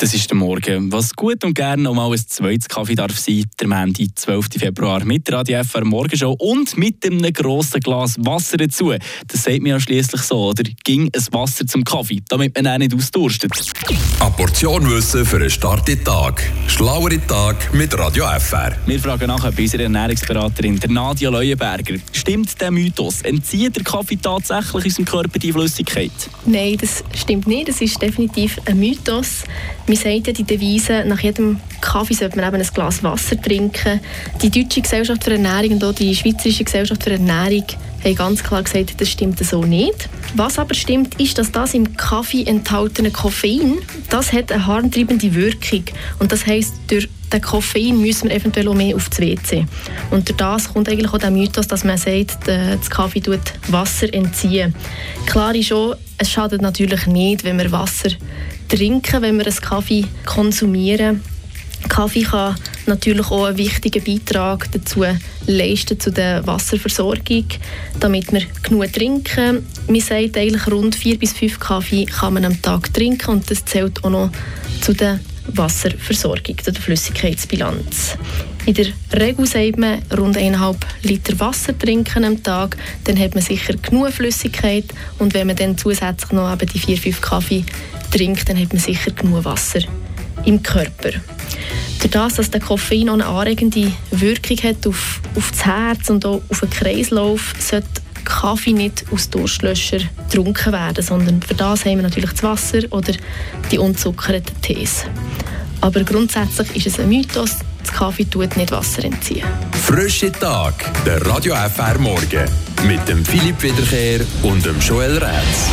Das ist der Morgen. Was gut und gerne noch mal ein zweites Kaffee darf sein, der Montag, 12. Februar, mit der Radio FR Morgenshow und mit einem grossen Glas Wasser dazu. Das sagt mir ja schließlich so, oder? Ging ein Wasser zum Kaffee, damit man auch nicht ausdurstet. Portion Wissen für einen starken Tag. Schlauere Tag mit Radio FR. Wir fragen nachher bei unserer Ernährungsberaterin, der Nadia Leuenberger. Stimmt der Mythos? Entzieht der Kaffee tatsächlich unserem Körper die Flüssigkeit? Nein, das stimmt nicht. Das ist definitiv ein Mythos. Man sagt ja die Devise, nach jedem Kaffee sollte man eben ein Glas Wasser trinken. Die Deutsche Gesellschaft für Ernährung und auch die Schweizerische Gesellschaft für Ernährung haben ganz klar gesagt, das stimmt so nicht. Was aber stimmt, ist, dass das im Kaffee enthaltene Koffein, das hat eine harntreibende Wirkung. Und das heisst, durch den Koffein müssen wir eventuell auch mehr auf das WC. Und durch das kommt eigentlich auch der Mythos, dass man sagt, das Kaffee tut Wasser entziehen. Klar ist auch, es schadet natürlich nicht, wenn wir Wasser trinken, wenn wir einen Kaffee konsumieren. Kaffee kann natürlich auch einen wichtigen Beitrag dazu leisten zu der Wasserversorgung, damit wir genug trinken. Man sagt eigentlich rund vier bis fünf Kaffee kann man am Tag trinken und das zählt auch noch zu der Wasserversorgung, zu der Flüssigkeitsbilanz. In der Regel sagt man rund 1,5 Liter Wasser trinken am Tag, dann hat man sicher genug Flüssigkeit und wenn man dann zusätzlich noch eben die vier, fünf Kaffee trinkt, dann hat man sicher genug Wasser im Körper. Durch das, dass der Koffein auch eine anregende Wirkung hat auf, auf das Herz und auch auf den Kreislauf, sollte Kaffee nicht aus Durstlöscher getrunken werden, sondern für das haben wir natürlich das Wasser oder die unzuckerten Tees. Aber grundsätzlich ist es ein Mythos, das Kaffee tut nicht Wasser entziehen. Frische Tag, der Radio FR Morgen mit dem Philipp Wiederkehr und dem Joel Rätz.